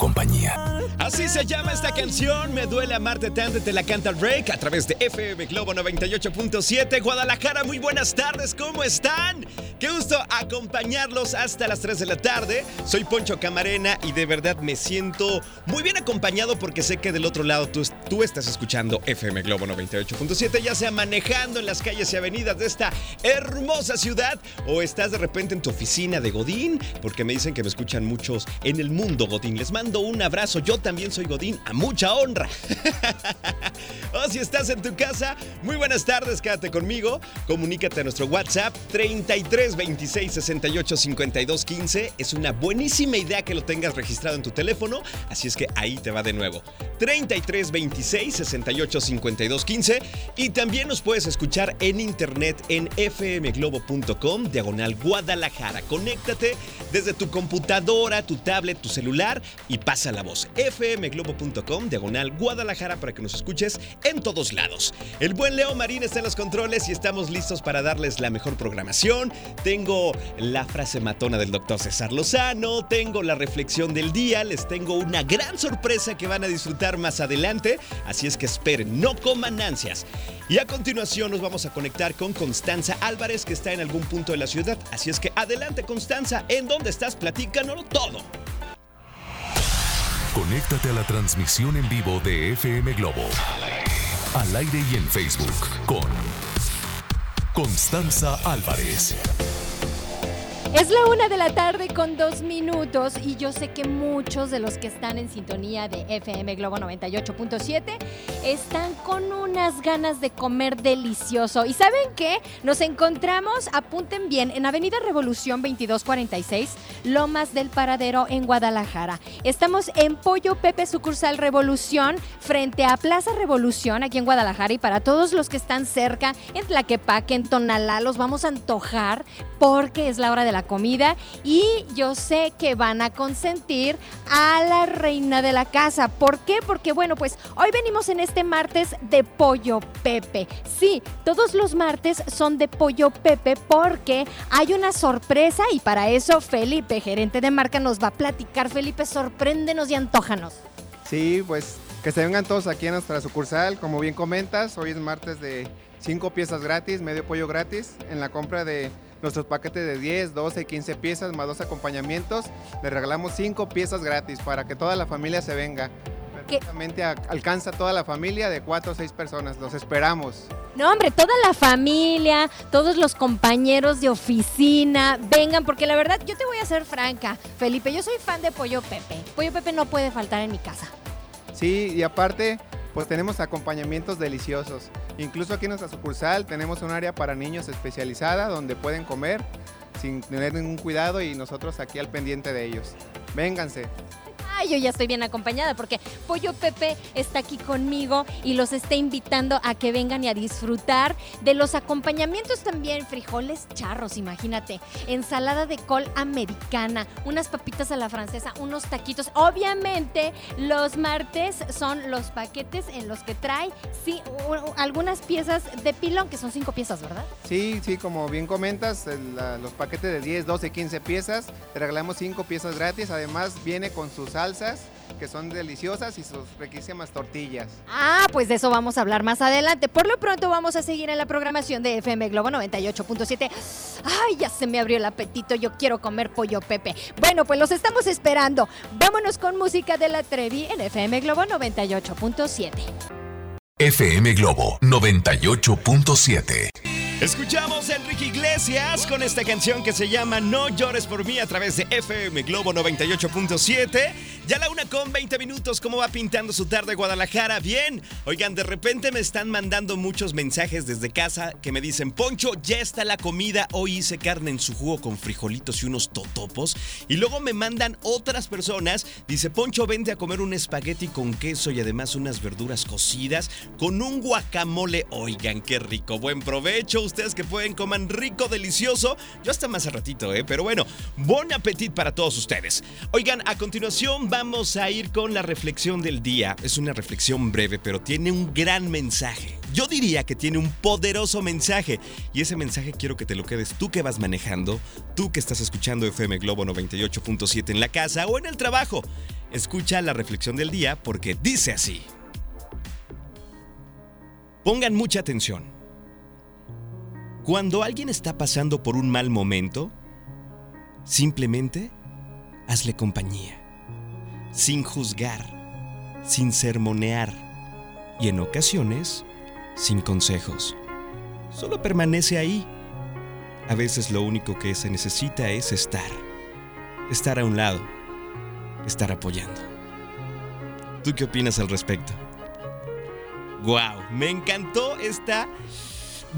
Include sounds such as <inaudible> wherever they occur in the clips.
compañía. Así se llama esta canción, Me duele amarte tanto, te la canta Rake a través de FM Globo 98.7 Guadalajara. Muy buenas tardes, ¿cómo están? Qué gusto acompañarlos hasta las 3 de la tarde. Soy Poncho Camarena y de verdad me siento muy bien acompañado porque sé que del otro lado tú, tú estás escuchando FM Globo 98.7, ya sea manejando en las calles y avenidas de esta hermosa ciudad o estás de repente en tu oficina de Godín, porque me dicen que me escuchan muchos en el mundo Godín. Les mando un abrazo. Yo también soy Godín, a mucha honra. <laughs> o si estás en tu casa, muy buenas tardes, quédate conmigo. Comunícate a nuestro WhatsApp 33 26 68 52 15. Es una buenísima idea que lo tengas registrado en tu teléfono, así es que ahí te va de nuevo. 33 26 68 52 15. Y también nos puedes escuchar en internet en fmglobo.com, diagonal Guadalajara. Conéctate desde tu computadora, tu tablet, tu celular y pasa la voz. fmglobo.com, diagonal Guadalajara, para que nos escuches en todos lados. El buen Leo Marín está en los controles y estamos listos para darles la mejor programación. Tengo la frase matona del doctor César Lozano, tengo la reflexión del día, les tengo una gran sorpresa que van a disfrutar más adelante, así es que esperen, no coman ansias. Y a continuación nos vamos a conectar con Constanza Álvarez, que está en algún punto de la ciudad. Así es que adelante, Constanza, ¿en dónde estás? Platícanoslo todo. Conéctate a la transmisión en vivo de FM Globo. Al aire y en Facebook con Constanza Álvarez. Es la una de la tarde con dos minutos y yo sé que muchos de los que están en sintonía de FM Globo 98.7 están con unas ganas de comer delicioso. ¿Y saben qué? Nos encontramos, apunten bien, en Avenida Revolución 2246, Lomas del Paradero en Guadalajara. Estamos en Pollo Pepe Sucursal Revolución, frente a Plaza Revolución, aquí en Guadalajara. Y para todos los que están cerca, en Tlaquepaque, en Tonalá, los vamos a antojar porque es la hora de la comida y yo sé que van a consentir a la reina de la casa. ¿Por qué? Porque bueno, pues hoy venimos en este martes de Pollo Pepe. Sí, todos los martes son de Pollo Pepe porque hay una sorpresa y para eso Felipe, gerente de marca, nos va a platicar. Felipe, sorpréndenos y antójanos. Sí, pues que se vengan todos aquí a nuestra sucursal. Como bien comentas, hoy es martes de cinco piezas gratis, medio pollo gratis en la compra de nuestros paquetes de 10, 12, 15 piezas más dos acompañamientos. Le regalamos 5 piezas gratis para que toda la familia se venga. Perfectamente alcanza toda la familia de 4 o 6 personas. Los esperamos. No, hombre, toda la familia, todos los compañeros de oficina, vengan, porque la verdad, yo te voy a ser franca, Felipe, yo soy fan de Pollo Pepe. Pollo Pepe no puede faltar en mi casa. Sí, y aparte, pues tenemos acompañamientos deliciosos. Incluso aquí en nuestra sucursal tenemos un área para niños especializada donde pueden comer sin tener ningún cuidado y nosotros aquí al pendiente de ellos. Vénganse yo ya estoy bien acompañada porque Pollo Pepe está aquí conmigo y los está invitando a que vengan y a disfrutar de los acompañamientos también, frijoles charros, imagínate, ensalada de col americana, unas papitas a la francesa, unos taquitos. Obviamente, los martes son los paquetes en los que trae, sí, algunas piezas de pilón, que son cinco piezas, ¿verdad? Sí, sí, como bien comentas, los paquetes de 10, 12, 15 piezas, te regalamos cinco piezas gratis, además viene con su sal que son deliciosas y sus riquísimas tortillas. Ah, pues de eso vamos a hablar más adelante. Por lo pronto vamos a seguir en la programación de FM Globo 98.7. Ay, ya se me abrió el apetito, yo quiero comer pollo Pepe. Bueno, pues los estamos esperando. Vámonos con música de la Trevi en FM Globo 98.7. FM Globo 98.7. Escuchamos a Enrique Iglesias con esta canción que se llama No llores por mí a través de FM Globo 98.7. Ya la una con 20 minutos, ¿cómo va pintando su tarde Guadalajara? Bien. Oigan, de repente me están mandando muchos mensajes desde casa que me dicen, Poncho, ya está la comida, hoy hice carne en su jugo con frijolitos y unos totopos. Y luego me mandan otras personas, dice, Poncho, vente a comer un espagueti con queso y además unas verduras cocidas con un guacamole. Oigan, qué rico, buen provecho ustedes que pueden, coman rico, delicioso. Yo hasta más a ratito, ¿eh? Pero bueno, buen apetito para todos ustedes. Oigan, a continuación vamos a ir con la reflexión del día. Es una reflexión breve, pero tiene un gran mensaje. Yo diría que tiene un poderoso mensaje. Y ese mensaje quiero que te lo quedes tú que vas manejando, tú que estás escuchando FM Globo 98.7 en la casa o en el trabajo. Escucha la reflexión del día porque dice así. Pongan mucha atención. Cuando alguien está pasando por un mal momento, simplemente hazle compañía, sin juzgar, sin sermonear y en ocasiones sin consejos. Solo permanece ahí. A veces lo único que se necesita es estar, estar a un lado, estar apoyando. ¿Tú qué opinas al respecto? ¡Wow! Me encantó esta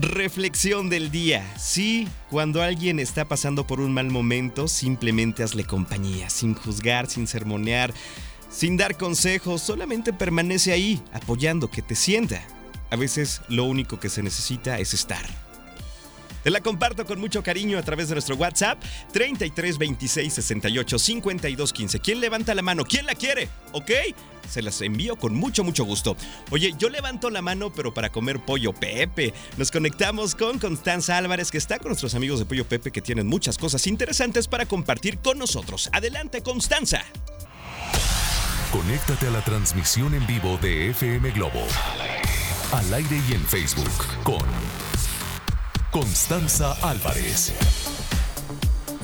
Reflexión del día. Sí, cuando alguien está pasando por un mal momento, simplemente hazle compañía, sin juzgar, sin sermonear, sin dar consejos, solamente permanece ahí, apoyando, que te sienta. A veces lo único que se necesita es estar. Te la comparto con mucho cariño a través de nuestro WhatsApp 33 26 68 52 15. ¿Quién levanta la mano? ¿Quién la quiere? ¿Ok? Se las envío con mucho, mucho gusto. Oye, yo levanto la mano, pero para comer pollo Pepe. Nos conectamos con Constanza Álvarez, que está con nuestros amigos de Pollo Pepe, que tienen muchas cosas interesantes para compartir con nosotros. Adelante, Constanza. Conéctate a la transmisión en vivo de FM Globo. Al aire y en Facebook con Constanza Álvarez.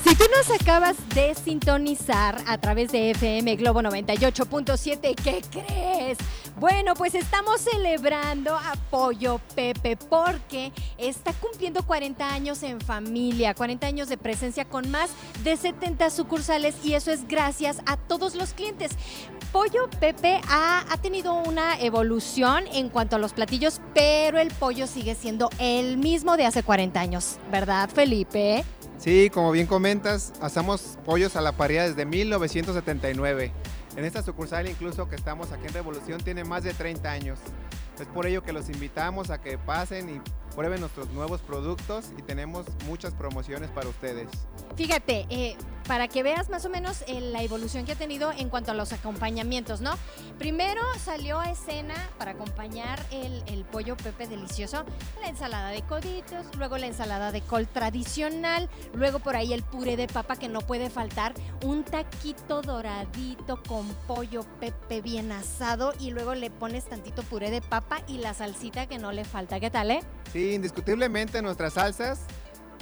Si tú nos acabas de sintonizar a través de FM Globo 98.7, ¿qué crees? Bueno, pues estamos celebrando a Pollo Pepe porque está cumpliendo 40 años en familia, 40 años de presencia con más de 70 sucursales y eso es gracias a todos los clientes. Pollo Pepe ha, tenido una evolución en cuanto a los platillos, pero el pollo sigue siendo el mismo de hace 40 años, ¿verdad, Felipe? Sí, como bien comentas, hacemos pollos a la parrilla desde 1979. En esta sucursal incluso que estamos aquí en Revolución tiene más de 30 años. Es por ello que los invitamos a que pasen y prueben nuestros nuevos productos y tenemos muchas promociones para ustedes. Fíjate, eh, para que veas más o menos eh, la evolución que ha tenido en cuanto a los acompañamientos, ¿no? Primero salió a escena para acompañar el, el, pollo pepe delicioso, la ensalada de coditos, luego la ensalada de col tradicional, luego por ahí el puré de papa que no puede faltar, un taquito doradito con pollo pepe bien asado y luego le pones tantito puré de papa y la salsita que no le falta. ¿Qué tal, eh? Sí, indiscutiblemente nuestras salsas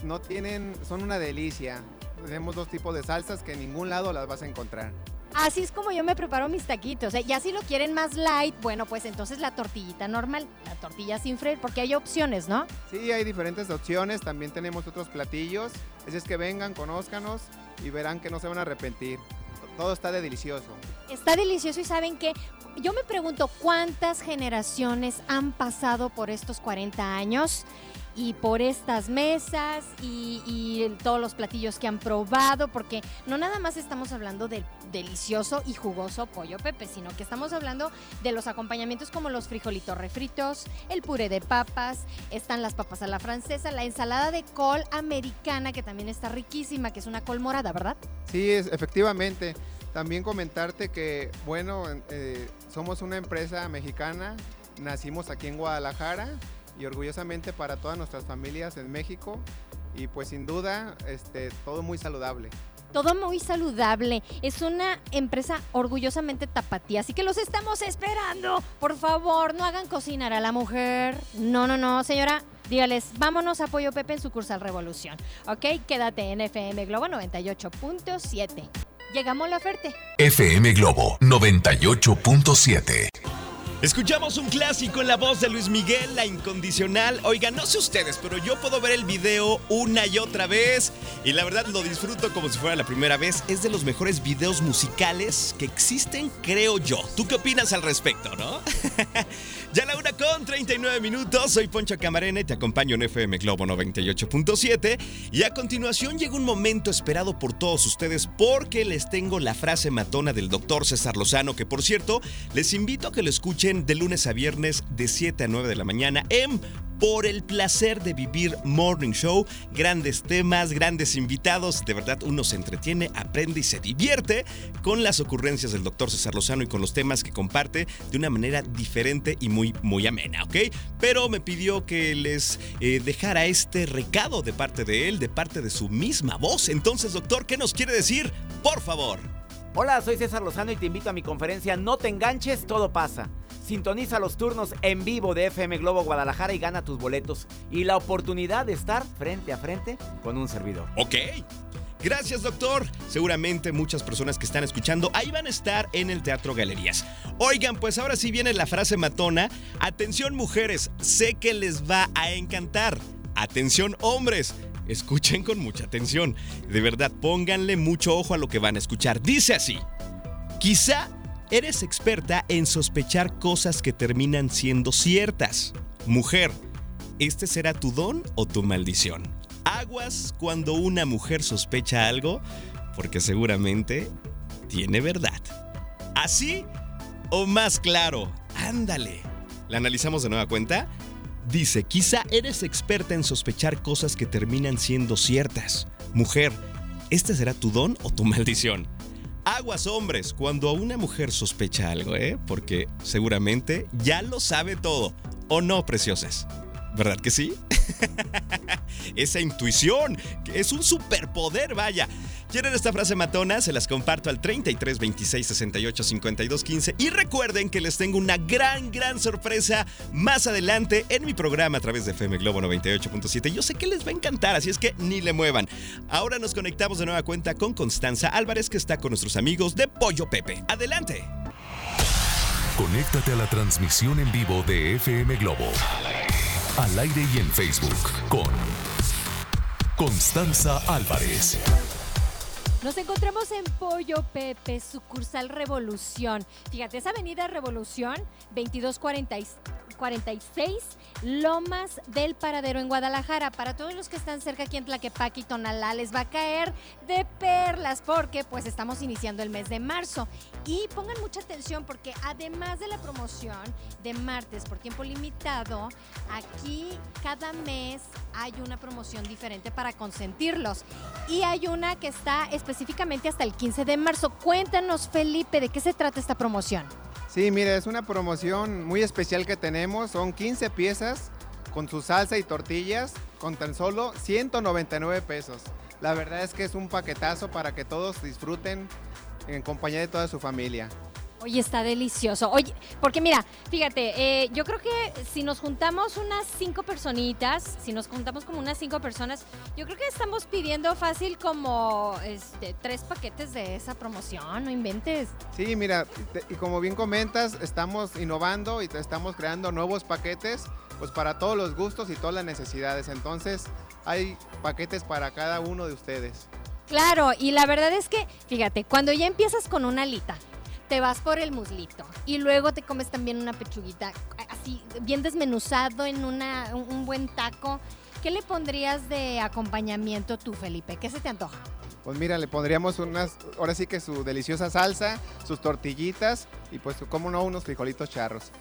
no tienen, son una delicia. Tenemos dos tipos de salsas que en ningún lado las vas a encontrar. Así es como yo me preparo mis taquitos. ¿eh? Ya si lo quieren más light, bueno, pues entonces la tortillita normal, la tortilla sin freír, porque hay opciones, ¿no? Sí, hay diferentes opciones. También tenemos otros platillos. Así es que vengan, conózcanos y verán que no se van a arrepentir. Todo está de delicioso. Está delicioso y saben que yo me pregunto cuántas generaciones han pasado por estos 40 años y por estas mesas y, y, todos los platillos que han probado, porque no nada más estamos hablando del delicioso y jugoso pollo pepe, sino que estamos hablando de los acompañamientos como los frijolitos refritos, el puré de papas, están las papas a la francesa, la ensalada de col americana, que también está riquísima, que es una col morada, ¿verdad? Sí, es, efectivamente. También comentarte que, bueno, eh, somos una empresa mexicana, nacimos aquí en Guadalajara y orgullosamente para todas nuestras familias en México y pues sin duda este, todo muy saludable. Todo muy saludable. Es una empresa orgullosamente tapatía, así que los estamos esperando. Por favor, no hagan cocinar a la mujer. No, no, no, señora. Dígales, vámonos a Pollo Pepe en su curso Revolución. ¿Ok? Quédate en FM Globo 98.7. Llegamos a la oferta. FM Globo 98.7. Escuchamos un clásico en la voz de Luis Miguel, La Incondicional. Oigan, no sé ustedes, pero yo puedo ver el video una y otra vez y la verdad lo disfruto como si fuera la primera vez. Es de los mejores videos musicales que existen, creo yo. ¿Tú qué opinas al respecto, no? <laughs> ya la una con 39 minutos, soy Poncho Camarena y te acompaño en FM Globo 98.7 y a continuación llega un momento esperado por todos ustedes porque les tengo la frase matona del doctor César Lozano, que por cierto, les invito a que lo escuchen de lunes a viernes de 7 a 9 de la mañana en por el placer de vivir Morning Show. Grandes temas, grandes invitados. De verdad, uno se entretiene, aprende y se divierte con las ocurrencias del doctor César Lozano y con los temas que comparte de una manera diferente y muy, muy amena, ¿ok? Pero me pidió que les eh, dejara este recado de parte de él, de parte de su misma voz. Entonces, doctor, ¿qué nos quiere decir? Por favor. Hola, soy César Lozano y te invito a mi conferencia No te enganches, todo pasa. Sintoniza los turnos en vivo de FM Globo Guadalajara y gana tus boletos y la oportunidad de estar frente a frente con un servidor. Ok. Gracias, doctor. Seguramente muchas personas que están escuchando ahí van a estar en el Teatro Galerías. Oigan, pues ahora sí viene la frase matona. Atención, mujeres, sé que les va a encantar. Atención, hombres. Escuchen con mucha atención. De verdad, pónganle mucho ojo a lo que van a escuchar. Dice así. Quizá Eres experta en sospechar cosas que terminan siendo ciertas. Mujer, ¿este será tu don o tu maldición? Aguas cuando una mujer sospecha algo, porque seguramente tiene verdad. ¿Así o más claro? Ándale. ¿La analizamos de nueva cuenta? Dice, quizá eres experta en sospechar cosas que terminan siendo ciertas. Mujer, ¿este será tu don o tu maldición? Aguas hombres cuando una mujer sospecha algo, ¿eh? Porque seguramente ya lo sabe todo. ¿O no, preciosas? ¿Verdad que sí? <laughs> Esa intuición, es un superpoder, vaya. ¿Quieren esta frase matona? Se las comparto al 33 26 68 52 15. Y recuerden que les tengo una gran, gran sorpresa más adelante en mi programa a través de FM Globo 98.7. Yo sé que les va a encantar, así es que ni le muevan. Ahora nos conectamos de nueva cuenta con Constanza Álvarez, que está con nuestros amigos de Pollo Pepe. Adelante. Conéctate a la transmisión en vivo de FM Globo. Al aire y en Facebook con Constanza Álvarez. Nos encontramos en Pollo Pepe, sucursal Revolución. Fíjate, esa avenida Revolución, 2246, Lomas del Paradero en Guadalajara. Para todos los que están cerca aquí en Tlaquepaque y Tonalá, les va a caer de perlas porque pues estamos iniciando el mes de marzo. Y pongan mucha atención porque además de la promoción de martes por tiempo limitado, aquí cada mes hay una promoción diferente para consentirlos. Y hay una que está específicamente hasta el 15 de marzo. Cuéntanos, Felipe, ¿de qué se trata esta promoción? Sí, mire, es una promoción muy especial que tenemos. Son 15 piezas con su salsa y tortillas con tan solo 199 pesos. La verdad es que es un paquetazo para que todos disfruten en compañía de toda su familia. Oye, está delicioso. Oye, porque mira, fíjate, eh, yo creo que si nos juntamos unas cinco personitas, si nos juntamos como unas cinco personas, yo creo que estamos pidiendo fácil como este, tres paquetes de esa promoción, no inventes. Sí, mira, y como bien comentas, estamos innovando y estamos creando nuevos paquetes, pues para todos los gustos y todas las necesidades. Entonces, hay paquetes para cada uno de ustedes. Claro, y la verdad es que, fíjate, cuando ya empiezas con una alita, te vas por el muslito y luego te comes también una pechuguita así bien desmenuzado en una, un buen taco. ¿Qué le pondrías de acompañamiento tú, Felipe? ¿Qué se te antoja? Pues mira, le pondríamos unas, ahora sí que su deliciosa salsa, sus tortillitas y pues como no, unos frijolitos charros.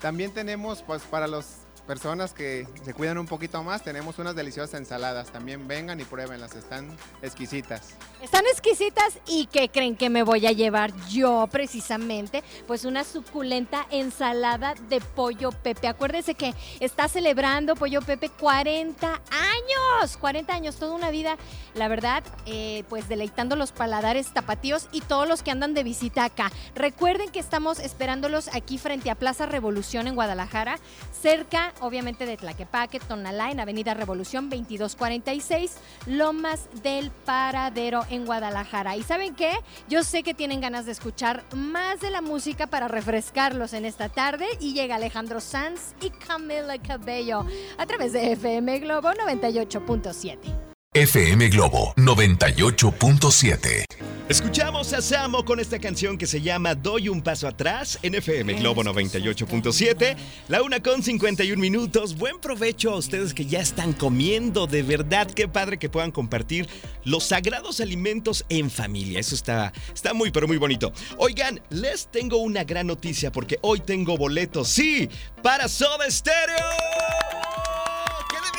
También tenemos pues para los personas que se cuidan un poquito más, tenemos unas deliciosas ensaladas. También vengan y pruébenlas, están exquisitas. Están exquisitas y ¿qué creen que me voy a llevar yo precisamente? Pues una suculenta ensalada de pollo Pepe. Acuérdense que está celebrando pollo Pepe 40 años, 40 años, toda una vida, la verdad, eh, pues deleitando los paladares tapatíos y todos los que andan de visita acá. Recuerden que estamos esperándolos aquí frente a Plaza Revolución en Guadalajara, cerca obviamente de Tlaquepaque, Tonalá, en Avenida Revolución 2246, Lomas del Paradero en Guadalajara. ¿Y saben qué? Yo sé que tienen ganas de escuchar más de la música para refrescarlos en esta tarde y llega Alejandro Sanz y Camila Cabello a través de FM Globo 98.7. FM Globo 98.7. Escuchamos a Samo con esta canción que se llama Doy un paso atrás en FM Globo 98.7. La una con 51 minutos. Buen provecho a ustedes que ya están comiendo. De verdad, qué padre que puedan compartir los sagrados alimentos en familia. Eso está, está muy, pero muy bonito. Oigan, les tengo una gran noticia porque hoy tengo boletos, sí, para Soda Stereo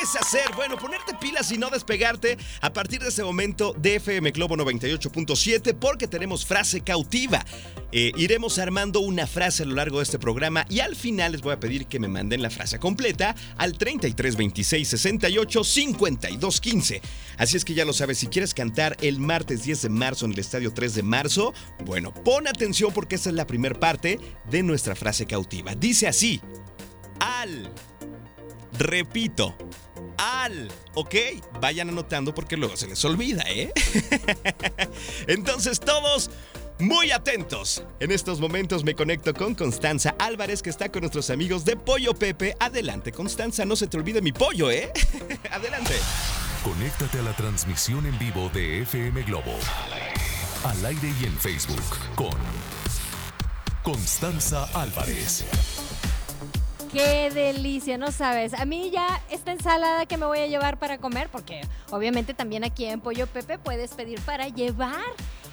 hacer? Bueno, ponerte pilas y no despegarte a partir de ese momento de FM Globo 98.7 porque tenemos frase cautiva. Eh, iremos armando una frase a lo largo de este programa y al final les voy a pedir que me manden la frase completa al 33 26 68 52 15. Así es que ya lo sabes, si quieres cantar el martes 10 de marzo en el Estadio 3 de marzo, bueno, pon atención porque esa es la primera parte de nuestra frase cautiva. Dice así, al, repito, ¿Ok? Vayan anotando porque luego se les olvida, ¿eh? <laughs> Entonces todos... Muy atentos. En estos momentos me conecto con Constanza Álvarez, que está con nuestros amigos de Pollo Pepe. Adelante, Constanza, no se te olvide mi pollo, ¿eh? <laughs> Adelante. Conéctate a la transmisión en vivo de FM Globo. Al aire y en Facebook con Constanza Álvarez. Qué delicia, no sabes. A mí ya esta ensalada que me voy a llevar para comer, porque obviamente también aquí en Pollo Pepe puedes pedir para llevar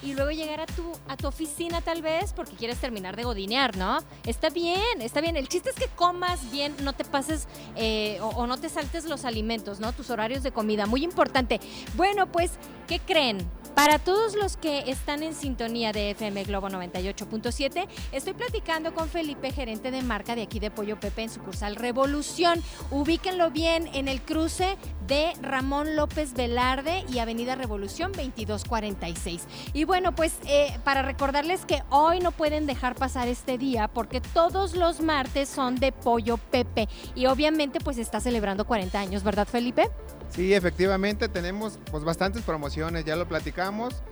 y luego llegar a tu, a tu oficina tal vez porque quieres terminar de godinear, ¿no? Está bien, está bien. El chiste es que comas bien, no te pases eh, o, o no te saltes los alimentos, ¿no? Tus horarios de comida, muy importante. Bueno, pues, ¿qué creen? Para todos los que están en sintonía de FM Globo 98.7, estoy platicando con Felipe, gerente de marca de aquí de Pollo Pepe en sucursal Revolución. Ubíquenlo bien en el cruce de Ramón López Velarde y Avenida Revolución 2246. Y bueno, pues eh, para recordarles que hoy no pueden dejar pasar este día porque todos los martes son de Pollo Pepe y obviamente pues está celebrando 40 años, ¿verdad Felipe? Sí, efectivamente tenemos pues bastantes promociones, ya lo platicamos.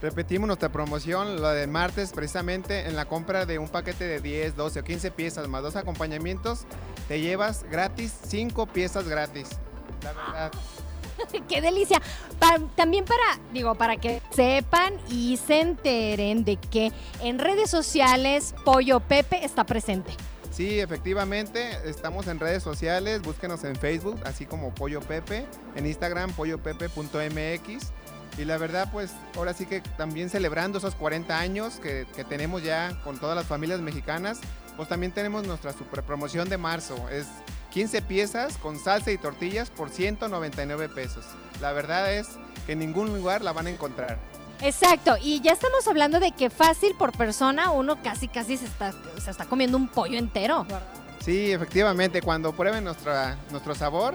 Repetimos nuestra promoción, la de martes, precisamente en la compra de un paquete de 10, 12 o 15 piezas más dos acompañamientos, te llevas gratis 5 piezas gratis. La verdad. <laughs> ¡Qué delicia! también para, digo, para que sepan y se enteren de que en redes sociales Pollo Pepe está presente. Sí, efectivamente, estamos en redes sociales, búsquenos en Facebook, así como Pollo Pepe, en Instagram, pollopepe.mx. Y la verdad, pues ahora sí que también celebrando esos 40 años que, que, tenemos ya con todas las familias mexicanas, pues también tenemos nuestra super promoción de marzo. Es 15 piezas con salsa y tortillas por 199 pesos. La verdad es que en ningún lugar la van a encontrar. Exacto, y ya estamos hablando de que fácil por persona uno casi casi se está, se está comiendo un pollo entero. Sí, efectivamente, cuando prueben nuestro sabor,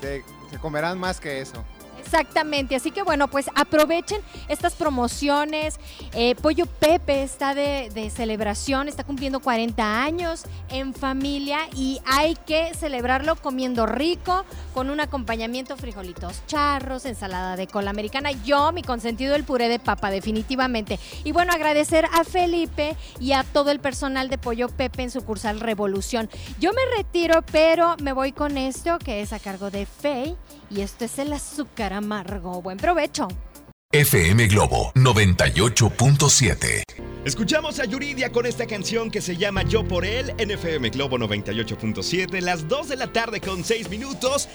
se comerán más que eso. Exactamente, así que bueno, pues aprovechen estas promociones. Eh, Pollo Pepe está de, celebración, está cumpliendo 40 años en familia y hay que celebrarlo comiendo rico, con un acompañamiento, frijolitos charros, ensalada de cola americana. Yo, mi consentido, el puré de papa, definitivamente. Y bueno, agradecer a Felipe y a todo el personal de Pollo Pepe en sucursal Revolución. Yo me retiro, pero me voy con esto que es a cargo de Fey y esto es el azúcar amargo. Buen provecho. FM Globo 98.7. Escuchamos a Yuridia con esta canción que se llama Yo por él en FM Globo 98.7, las 2 de la tarde con 6 minutos.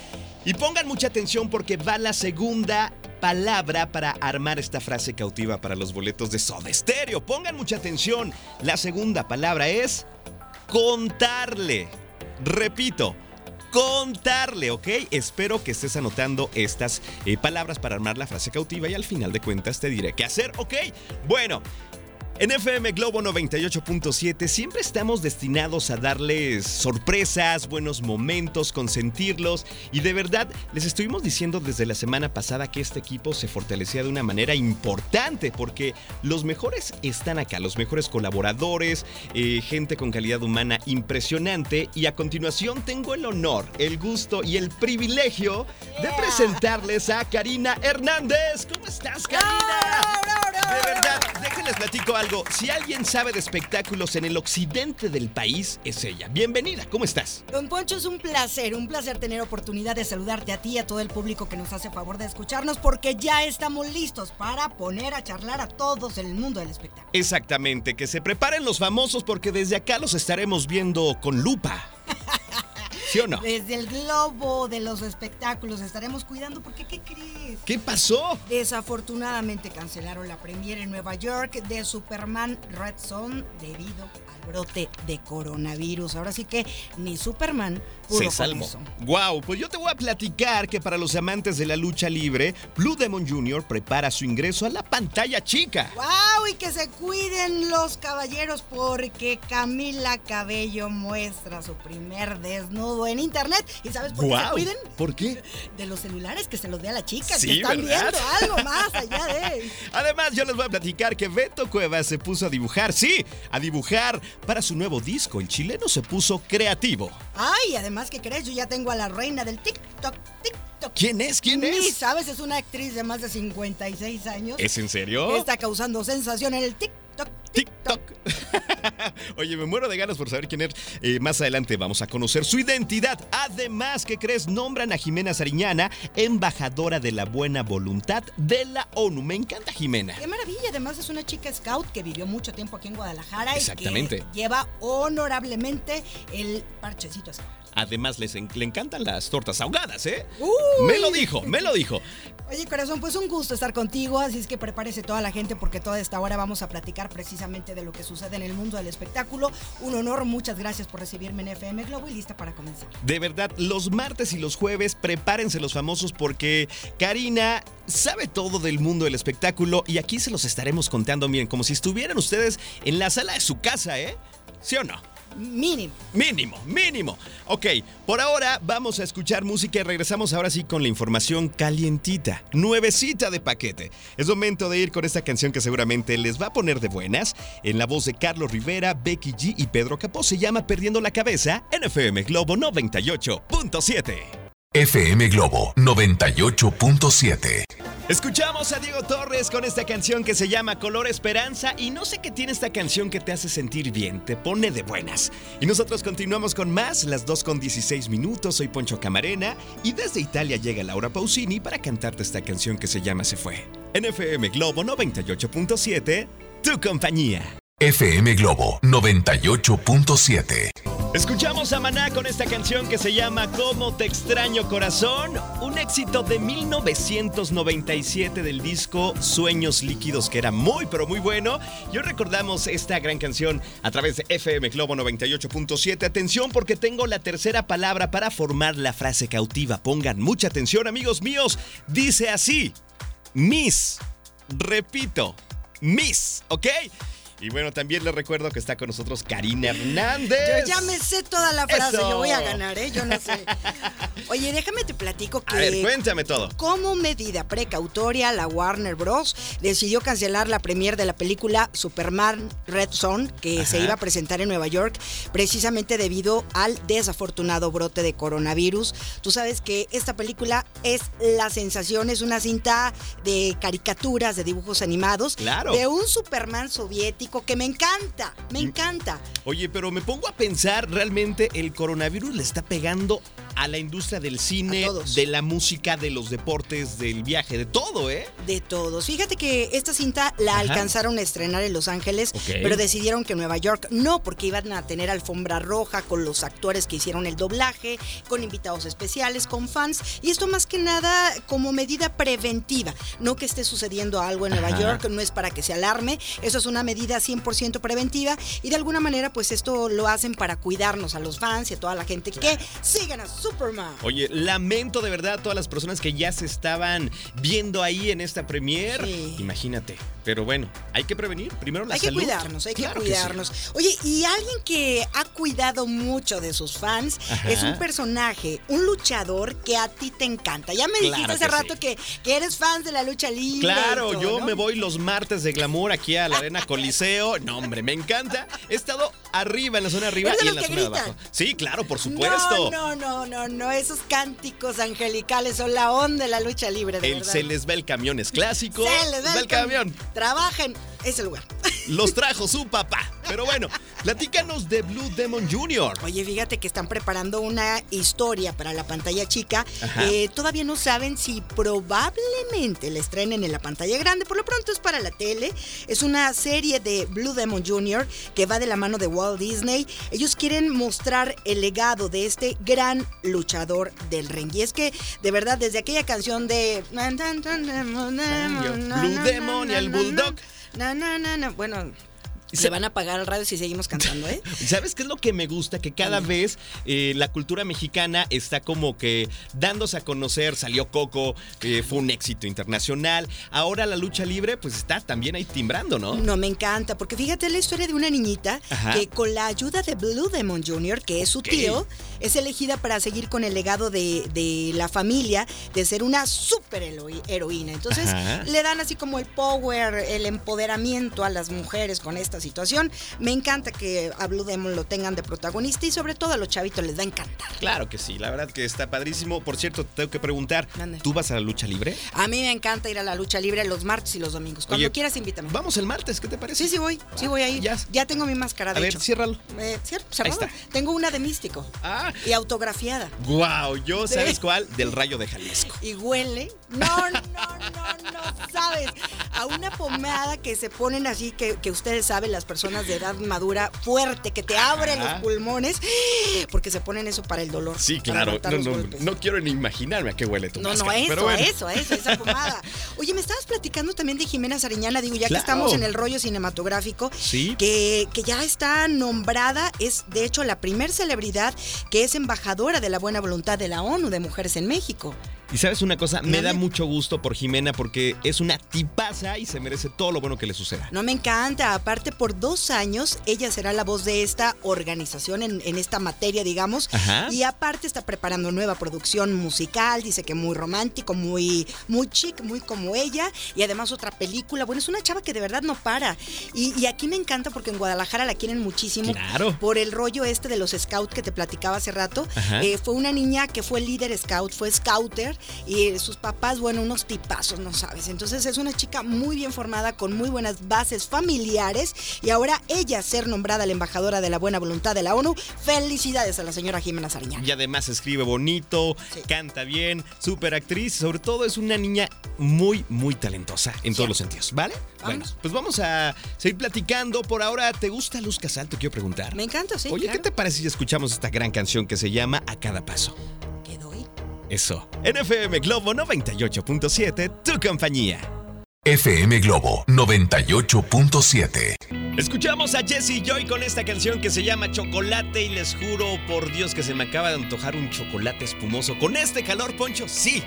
Y pongan mucha atención porque va la segunda palabra para armar esta frase cautiva para los boletos de Soda Stereo. Pongan mucha atención. La segunda palabra es contarle. Repito, contarle, ¿ok? Espero que estés anotando estas eh, palabras para armar la frase cautiva y al final de cuentas te diré qué hacer, ¿ok? Bueno. En FM Globo 98.7 siempre estamos destinados a darles sorpresas, buenos momentos, consentirlos y de verdad les estuvimos diciendo desde la semana pasada que este equipo se fortalecía de una manera importante porque los mejores están acá, los mejores colaboradores, eh, gente con calidad humana impresionante y a continuación tengo el honor, el gusto y el privilegio de presentarles a Karina Hernández. ¿Cómo estás, Karina? De verdad, déjenles platico algo. Si alguien sabe de espectáculos en el occidente del país, es ella. Bienvenida, ¿cómo estás? Don Poncho, es un placer, un placer tener oportunidad de saludarte a ti y a todo el público que nos hace favor de escucharnos porque ya estamos listos para poner a charlar a todos en el mundo del espectáculo. Exactamente, que se preparen los famosos porque desde acá los estaremos viendo con lupa. <laughs> ¿Sí o no? Desde el globo de los espectáculos estaremos cuidando porque ¿qué crees? ¿Qué pasó? Desafortunadamente cancelaron la premiere en Nueva York de Superman Red Son debido al brote de coronavirus. Ahora sí que ni Superman Se salvó. Wow, pues yo te voy a platicar que para los amantes de la lucha libre, Blue Demon Jr. prepara su ingreso a la pantalla chica. ¡Wow! Y que se cuiden los caballeros porque Camila Cabello muestra su primer desnudo en internet. ¿Y sabes por qué se cuiden? ¿Por qué? De los celulares que se los dé a la chica, Sí, que están ¿verdad? viendo algo más allá de... <laughs> Además, yo les voy a platicar que Beto Cuevas se puso a dibujar, sí, a dibujar para su nuevo disco. El chileno se puso creativo. Ay, además, ¿qué crees? Yo ya tengo a la reina del TikTok, TikTok. ¿Quién es? ¿Quién Ni es? sabes, es una actriz de más de 56 años. ¿Es en serio? está causando sensación en el TikTok, TikTok. <laughs> Oye, me muero de ganas por saber quién es. Eh, más adelante vamos a conocer su identidad. Además, ¿qué crees? Nombran a Jimena Sariñana embajadora de la buena voluntad de la ONU. Me encanta Jimena. Qué maravilla, además es una chica scout que vivió mucho tiempo aquí en Guadalajara Exactamente. y que lleva honorablemente el parchecito scout. Además, les en- le encantan las tortas ahogadas, ¿eh? Uy. Me lo dijo, me lo dijo. Oye, corazón, pues un gusto estar contigo, así es que prepárese toda la gente porque toda esta hora vamos a platicar precisamente de lo que sucede en el mundo del espectáculo. Un honor, muchas gracias por recibirme en FM Globo y lista para comenzar. De verdad, los martes y los jueves prepárense los famosos porque Karina sabe todo del mundo del espectáculo y aquí se los estaremos contando, miren, como si estuvieran ustedes en la sala de su casa, ¿eh? ¿Sí o no? Mínimo. Mínimo, mínimo. Ok, por ahora vamos a escuchar música y regresamos ahora sí con la información calientita, nuevecita de paquete. Es momento de ir con esta canción que seguramente les va a poner de buenas. En la voz de Carlos Rivera, Becky G y Pedro Capó se llama Perdiendo la Cabeza en FM Globo 98.7. FM Globo 98.7. Escuchamos a Diego Torres con esta canción que se llama Color Esperanza y no sé qué tiene esta canción que te hace sentir bien, te pone de buenas. Y nosotros continuamos con más, las 2 con 16 minutos, soy Poncho Camarena y desde Italia llega Laura Pausini para cantarte esta canción que se llama Se Fue. En FM Globo 98.7, tu compañía. FM Globo 98.7. Escuchamos a Maná con esta canción que se llama Cómo te extraño corazón, un éxito de 1997 del disco Sueños Líquidos que era muy pero muy bueno. Y hoy recordamos esta gran canción a través de FM Globo 98.7. Atención porque tengo la tercera palabra para formar la frase cautiva. Pongan mucha atención amigos míos. Dice así, Miss. Repito, Miss, ¿ok? Y bueno, también les recuerdo que está con nosotros Karina Hernández. Yo ya me sé toda la frase, Eso. yo voy a ganar, ¿eh? Yo no sé. <laughs> Oye, déjame te platico que... A ver, cuéntame todo. Como medida precautoria, la Warner Bros. decidió cancelar la premier de la película Superman Red Son, que se iba a presentar en Nueva York, precisamente debido al desafortunado brote de coronavirus. Tú sabes que esta película es la sensación, es una cinta de caricaturas, de dibujos animados, Claro. de un Superman soviético que me encanta, me encanta. Oye, pero me pongo a pensar, realmente el coronavirus le está pegando a la industria del cine, de la música, de los deportes, del viaje, de todo, ¿eh? De todos. Fíjate que esta cinta la Ajá. alcanzaron a estrenar en Los Ángeles, pero decidieron que en Nueva York no, porque iban a tener alfombra roja con los actores que hicieron el doblaje, con invitados especiales, con fans, y esto más que nada como medida preventiva, no que esté sucediendo algo en Nueva Ajá. York, no es para que se alarme, eso es una medida 100% preventiva y de alguna manera pues esto lo hacen para cuidarnos a los fans y a toda la gente que sigan a Superman. Oye, lamento de verdad a todas las personas que ya se estaban viendo ahí en esta premier. Sí. Imagínate. Pero bueno, hay que prevenir. Primero la hay que salud. cuidarnos, hay Claro que sí. cuidarnos. Oye, y alguien que ha cuidado mucho de sus fans Ajá. es un personaje, un luchador que a ti te encanta. Ya me Claro dijiste hace que rato sí. que, que eres fan de la lucha libre. Claro, todo, yo ¿no? me voy los martes de glamour aquí a la Arena <laughs> Coliseo. No, hombre, me encanta. He estado arriba, en la zona arriba ¿Eres de y en la zona de abajo. Sí, claro, por supuesto. No, no, no, no, no. Esos cánticos angelicales son la onda de la lucha libre, de El verdad. se les va el camión es clásico. Se les va el camión. Trabajen ese lugar. <laughs> Los trajo su papá. Pero bueno, platícanos de Blue Demon Jr. Oye, fíjate que están preparando una historia para la pantalla chica. Eh, todavía no saben si probablemente la estrenen en la pantalla grande. Por lo pronto es para la tele. Es una serie de Blue Demon Jr. que va de la mano de Walt Disney. Ellos quieren mostrar el legado de este gran luchador del ring. Y es que, de verdad, desde aquella canción de... Blue Demon y el Bulldog. Na, na, na, na. Bueno, se van a apagar el radio si seguimos cantando, ¿eh? <laughs> ¿Sabes qué es lo que me gusta? Que cada vez eh, la cultura mexicana está como que dándose a conocer. Salió Coco, eh, fue un éxito internacional. Ahora la lucha libre, pues está también ahí timbrando, ¿no? No, me encanta, porque fíjate la historia de una niñita Ajá. que con la ayuda de Blue Demon Jr., que es su tío, es elegida para seguir con el legado de, de la familia de ser una super heroína. Entonces Ajá. le dan así como el power, el empoderamiento a las mujeres con esta situación. Me encanta que a Blue Demon lo tengan de protagonista y sobre todo a los chavitos les va a encantar. Claro que sí, la verdad que está padrísimo. Por cierto, te tengo que preguntar. ¿tú vas a la lucha libre? A mí me encanta ir a la lucha libre los martes y los domingos. Cuando Oye, quieras, invítame. Vamos el martes, ¿qué te parece? Sí, sí voy, sí voy a ir. Ya. Ya, tengo mi máscara, de A ver, ciérralo. Eh, ¿cierto? Cerrado. está. Tengo una de místico. Ah, Y autografiada. wow, yo, Sí. ¿sabes cuál? Del Rayo de Jalisco. Y huele. No, no, no, no sabes. A una pomada que se ponen así, que, que ustedes saben, las personas de edad madura, fuerte, que te abre Ajá. los pulmones, porque se ponen eso para el dolor. Sí, claro. No, no, no quiero ni imaginarme a qué huele tu No, no, máscara, eso, pero bueno. eso, eso, esa pomada. Oye, me estabas platicando también de Jimena Sariñana, digo, ya Claro. que estamos en el rollo cinematográfico, Sí. que, que ya está nombrada, es de hecho la primer celebridad que es embajadora de la buena voluntad de la ONU de Mujeres en México. Y sabes una cosa, me da mucho gusto por Jimena porque es una tipaza y se merece todo lo bueno que le suceda. No me encanta, aparte por dos años ella será la voz de esta organización en, en esta materia, digamos, Ajá. y aparte está preparando nueva producción musical, dice que muy romántico, muy, muy chic, muy como ella, y además otra película, bueno, es una chava que de verdad no para, y, y aquí me encanta porque en Guadalajara la quieren muchísimo, Claro. por el rollo este de los scouts que te platicaba hace rato. Eh, fue una niña que fue líder scout, fue scouter, y sus papás, bueno, unos tipazos, no sabes, entonces es una chica muy bien formada, con muy buenas bases familiares, y ahora ella ser nombrada la embajadora de la buena voluntad de la ONU, felicidades a la señora Jimena Sariñana. Y además escribe bonito, Sí. canta bien, súper actriz, y sobre todo es una niña muy, muy talentosa en todos Sí. los sentidos, ¿vale? Bueno, pues vamos a seguir platicando. Por ahora, ¿te gusta Luz Casal? Te quiero preguntar. Me encanta, sí. Oye, claro. ¿qué te parece si escuchamos esta gran canción que se llama A Cada Paso? Eso. NFM Globo 98.7, tu compañía. FM Globo 98.7. Escuchamos a Jesse Joy con esta canción que se llama Chocolate y les juro por Dios que se me acaba de antojar un chocolate espumoso. ¿Con este calor, Poncho? Sí,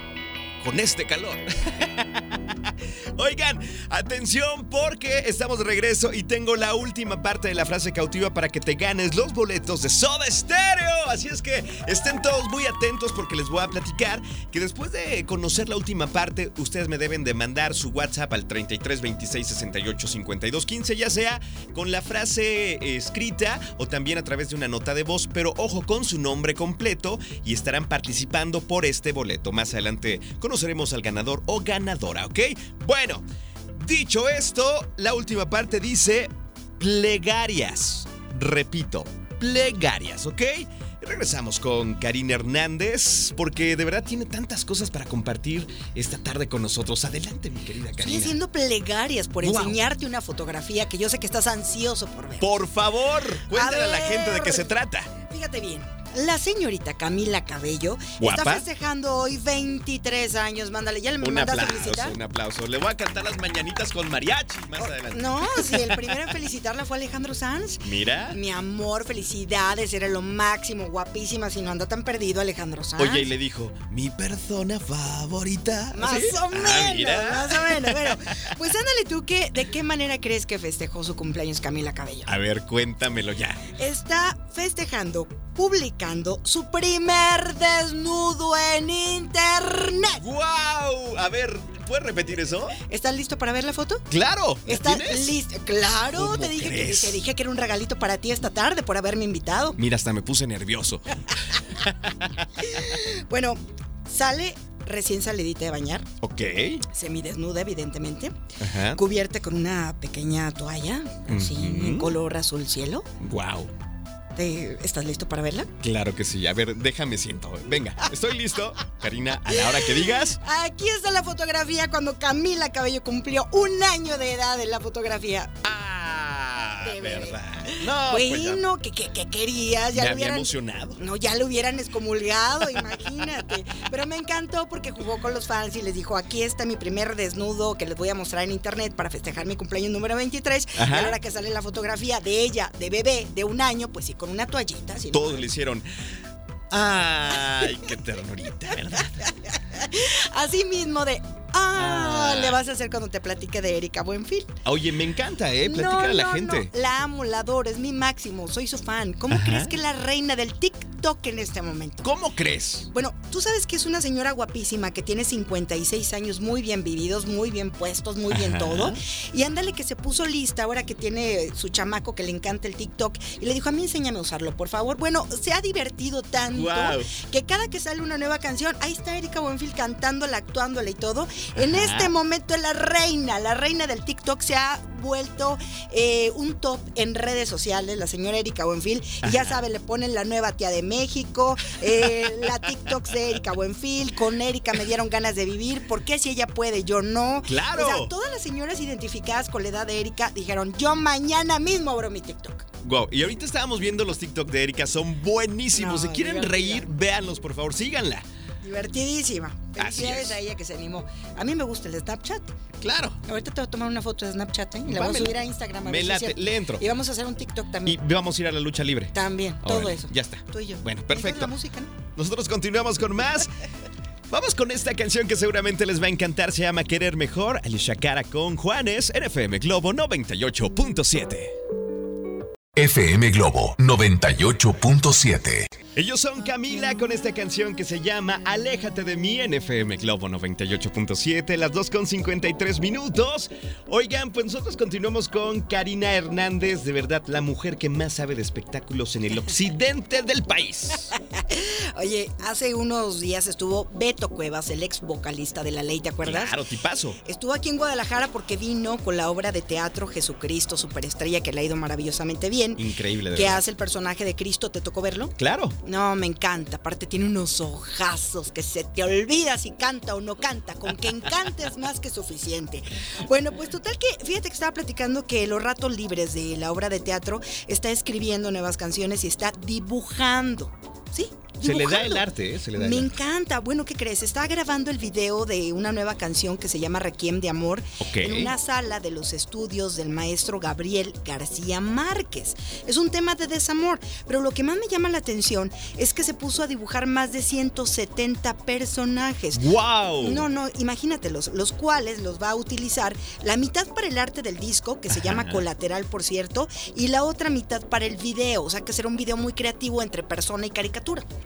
con este calor. <laughs> Oigan, atención porque estamos de regreso y tengo la última parte de la frase cautiva para que te ganes los boletos de Soda Stereo. Así es que estén todos muy atentos porque les voy a platicar que después de conocer la última parte, ustedes me deben de mandar su WhatsApp al 33 26 68 52 15, ya sea con la frase escrita o también a través de una nota de voz, pero ojo con su nombre completo y estarán participando por este boleto. Más adelante conoceremos al ganador o ganadora, ¿ok? Bueno, dicho esto, la última parte dice plegarias. Repito, plegarias, ¿ok? Regresamos con Karina Hernández porque de verdad tiene tantas cosas para compartir esta tarde con nosotros. Adelante, mi querida Estoy Karina. haciendo plegarias por Wow. enseñarte una fotografía que yo sé que estás ansioso por ver. Por favor, cuéntale a, la ver. gente de qué se trata. Fíjate bien, La señorita Camila Cabello ¿Guapa? está festejando hoy 23 años. Mándale, ya le Un mandaste aplauso, felicitar. un aplauso. Le voy a cantar las mañanitas con mariachi más adelante. No, sí, el <laughs> primero en felicitarla fue Alejandro Sanz. Mira. Mi amor, felicidades, era lo máximo, guapísima, si no anda tan perdido Alejandro Sanz. Oye, y le dijo, mi persona favorita. Más ¿Sí? o Ah, menos, mira. más o menos. Bueno, pues ándale tú, que, ¿de qué manera crees que festejó su cumpleaños Camila Cabello? A ver, cuéntamelo ya. Está festejando, publicando su primer desnudo en internet. ¡Wow! A ver, ¿puedes repetir eso? ¿Estás listo para ver la foto? ¡Claro! ¿la ¿Estás tienes? listo? Claro, ¿Cómo te dije, que, te dije que era un regalito para ti esta tarde por haberme invitado. Mira, hasta me puse nervioso. <laughs> Bueno, sale recién salidita de bañar, Ok. semidesnuda evidentemente, Ajá. cubierta con una pequeña toalla, así en color azul cielo. Wow. ¿Te- ¿Estás listo para verla? Claro que sí. A ver, déjame siento. Venga, estoy listo. Karina, a la hora que digas. Aquí está la fotografía cuando Camila Cabello cumplió un año de edad en la fotografía. Ah, De bebé. verdad. No, pues ya bueno, ¿qué, qué, qué querías? me lo había hubieran- emocionado. No, ya lo hubieran excomulgado, imagínate. Pero me encantó porque jugó con los fans y les dijo, aquí está mi primer desnudo que les voy a mostrar en internet para festejar mi cumpleaños número 23. Ajá. Y a la hora que sale la fotografía de ella, de bebé, de un año, pues sí, con una toallita. así Todos nomás. le hicieron. Ay, qué ternurita, ¿verdad? <laughs> Así mismo de, ah, Ah. le vas a hacer cuando te platique de Erika Buenfil. Oye, me encanta, ¿eh? Platícale No, a la no, gente. no, La amo, la adoro, es mi máximo, soy su fan. ¿Cómo Ajá. crees que es la reina del TikTok en este momento? ¿Cómo crees? Bueno, tú sabes que es una señora guapísima que tiene 56 años muy bien vividos, muy bien puestos, muy bien todo. Y ándale que se puso lista ahora que tiene su chamaco que le encanta el TikTok y le dijo, a mí enséñame a usarlo, por favor. Bueno, se ha divertido tanto Guau. que cada que sale una nueva canción, ahí está Erika Buenfil cantándola, actuándola y todo. En Ajá. este momento es la reina, la reina del TikTok se ha vuelto eh, un top en redes sociales, la señora Erika Buenfil. Y ya sabe, le ponen la nueva tía de México, eh, la TikTok de Erika Buenfil, con Erika me dieron ganas de vivir, ¿por qué si ella puede, yo no? ¡Claro! O sea, todas las señoras identificadas con la edad de Erika dijeron, yo mañana mismo abro mi TikTok. Wow, y ahorita estábamos viendo los TikTok de Erika, son buenísimos. No, si quieren divertida. reír, véanlos, por favor, síganla. Divertidísima. Así Felicidades es. a ella que se animó. A mí me gusta el Snapchat. Claro. Ahorita te voy a tomar una foto de Snapchat ¿eh? y la Va, voy a subir a Instagram. A me ver si es late, cierto. le entro. Y vamos a hacer un TikTok Y también. vamos a ir a la lucha libre. También, todo Órale, eso. ya está. Tú y yo. Bueno, perfecto. la música, ¿no? Nosotros continuamos con más. <laughs> Vamos con esta canción que seguramente les va a encantar. Se llama Querer Mejor. Alicia Cara con Juanes en FM Globo 98.7. FM Globo 98.7. Ellos son Camila con esta canción que se llama Aléjate de mí en FM Globo 98.7, las 2 con 53 minutos. Oigan, pues nosotros continuamos con Karina Hernández, de verdad la mujer que más sabe de espectáculos en el occidente del país. <laughs> Oye, hace unos días estuvo Beto Cuevas, el ex vocalista de La Ley, ¿te acuerdas? Claro, tipazo. Estuvo aquí en Guadalajara porque vino con la obra de teatro Jesucristo Superestrella, que le ha ido maravillosamente bien. Increíble, de Que verdad. hace el personaje de Cristo, ¿te tocó verlo? Claro. No, me encanta. Aparte tiene unos ojazos que se te olvida si canta o no canta. Con que encante es más que suficiente. Bueno, pues total que, fíjate que estaba platicando que los ratos libres de la obra de teatro está escribiendo nuevas canciones y está dibujando. ¿Sí? Se le da el arte, ¿eh? Se le da Me el arte. encanta. Bueno, ¿qué crees? Está grabando el video de una nueva canción que se llama Requiem de Amor en una sala de los estudios del maestro Gabriel García Márquez. Es un tema de desamor, pero lo que más me llama la atención es que se puso a dibujar más de 170 personajes. ¡Wow! No, no, imagínatelos, los cuales los va a utilizar la mitad para el arte del disco, que se llama <laughs> colateral, por cierto, y la otra mitad para el video, o sea que será un video muy creativo entre persona y caricatura.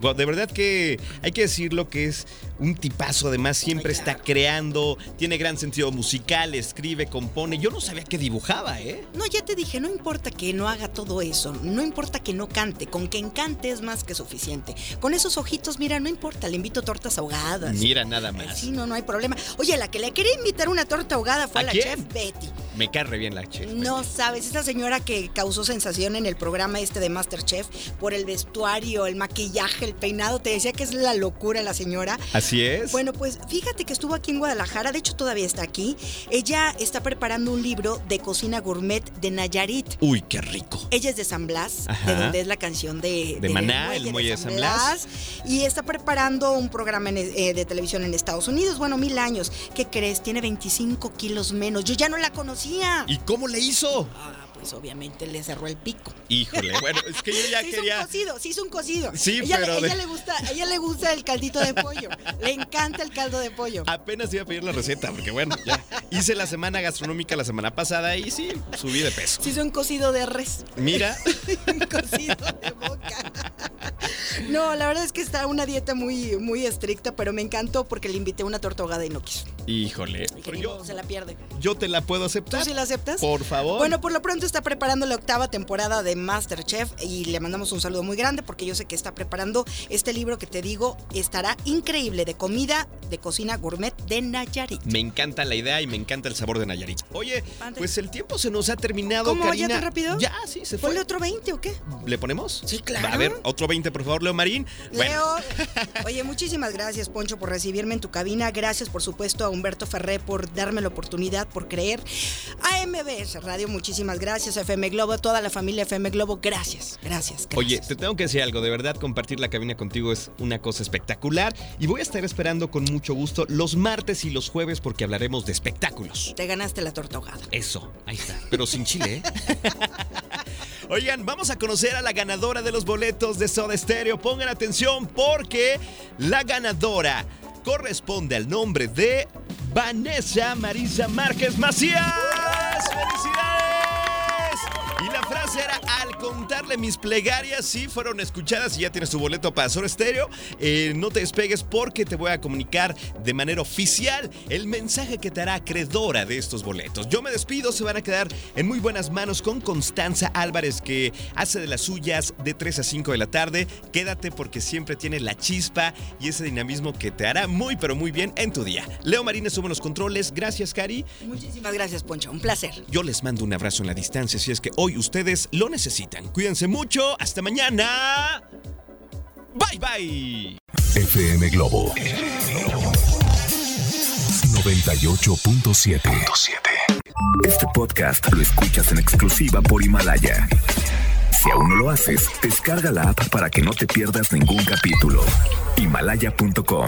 de verdad que hay que decirlo que es un tipazo, además siempre está creando, tiene gran sentido musical, escribe, compone. Yo no sabía que dibujaba, ¿eh? No, ya te dije, no importa que no haga todo eso, no importa que no cante, con que encante es más que suficiente. Con esos ojitos, mira, no importa, le invito tortas ahogadas. Mira nada más. Sí, no, no hay problema. Oye, la que le quería invitar una torta ahogada fue ¿A a la quién? chef Betty. Me cae re bien la chef. No sabes, esta señora que causó sensación en el programa este de Masterchef por el vestuario, el maquillaje, el peinado, te decía que es la locura la señora. Así es. Bueno, pues fíjate que estuvo aquí en Guadalajara, de hecho todavía está aquí. Ella está preparando un libro de cocina gourmet de Nayarit. Uy, qué rico. Ella es de San Blas, Ajá. de donde es la canción de, De Maná, el muelle de San Blas. Y está preparando un programa en, eh, de televisión en Estados Unidos. Bueno, mil años. ¿Qué crees? Tiene 25 kilos menos. Yo ya no la conocía. ¿Y cómo le hizo? Ah, pues obviamente le cerró el pico. Híjole, bueno, es que yo ya <laughs> se hizo quería. un cocido, se hizo un cocido. Sí, ella, pero de- ella le gusta, a ella le gusta el caldito de pollo. le encanta el caldo de pollo. Apenas iba a pedir la receta, porque bueno, ya hice la semana gastronómica la semana pasada y sí, subí de peso. Se hizo un cocido de res. Mira, <laughs> un cocido de boca. No, la verdad es que está una dieta muy, muy estricta, pero me encantó porque le invité una torta ahogada y no quiso. híjole, pero "Ni yo, se la pierde. yo te la puedo ¿Tú aceptar. sí la aceptas? Por favor. Bueno, por lo pronto está preparando la octava temporada de Masterchef y le mandamos un saludo muy grande porque yo sé que está preparando este libro que te digo estará increíble de comida, de cocina gourmet de Nayarit. Me encanta la idea y me encanta el sabor de Nayarit. Oye, pues el tiempo se nos ha terminado, ¿Cómo? ¿Ya Karina. tan rápido? Ya, sí, se fue. ¿Ponle otro 20 o qué? ¿Le ponemos? Sí, claro. A ver, otro 20, por favor, Leo Marín. Bueno, Leo, oye, muchísimas gracias, Poncho, por recibirme en tu cabina. Gracias, por supuesto, a Humberto Ferré por darme la oportunidad, por creer. A MBS Radio, muchísimas gracias. FM Globo, a toda la familia FM Globo, gracias, gracias. gracias. Oye, te tengo que decir algo, de verdad compartir la cabina contigo es una cosa espectacular y voy a estar esperando con mucho gusto los martes y los jueves porque hablaremos de espectáculos. Te ganaste la torta ahogada. Eso, ahí está, pero sin chile, ¿eh? <laughs> Oigan, vamos a conocer a la ganadora de los boletos de Soda Stereo. Pongan atención porque la ganadora corresponde al nombre de Vanessa Marisa Márquez Macías. ¡Felicidades! Al contarle mis plegarias, sí fueron escuchadas y ya tienes tu boleto para Soda Stereo. Eh, no te despegues porque te voy a comunicar de manera oficial el mensaje que te hará acreedora de estos boletos. Yo me despido, se van a quedar en muy buenas manos con Constanza Álvarez que hace de las suyas de 3 a 5 de la tarde. Quédate porque siempre tiene la chispa y ese dinamismo que te hará muy pero muy bien en tu día. Leo Marínez sube los controles. Gracias, Cari. Muchísimas gracias, Poncho. Un placer. Yo les mando un abrazo en la distancia si es que hoy lo necesitan. Cuídense mucho. Hasta mañana. Bye bye. FM Globo 98.7. Este podcast lo escuchas en exclusiva por Himalaya. Si aún no lo haces, descarga la app para que no te pierdas ningún capítulo. Himalaya.com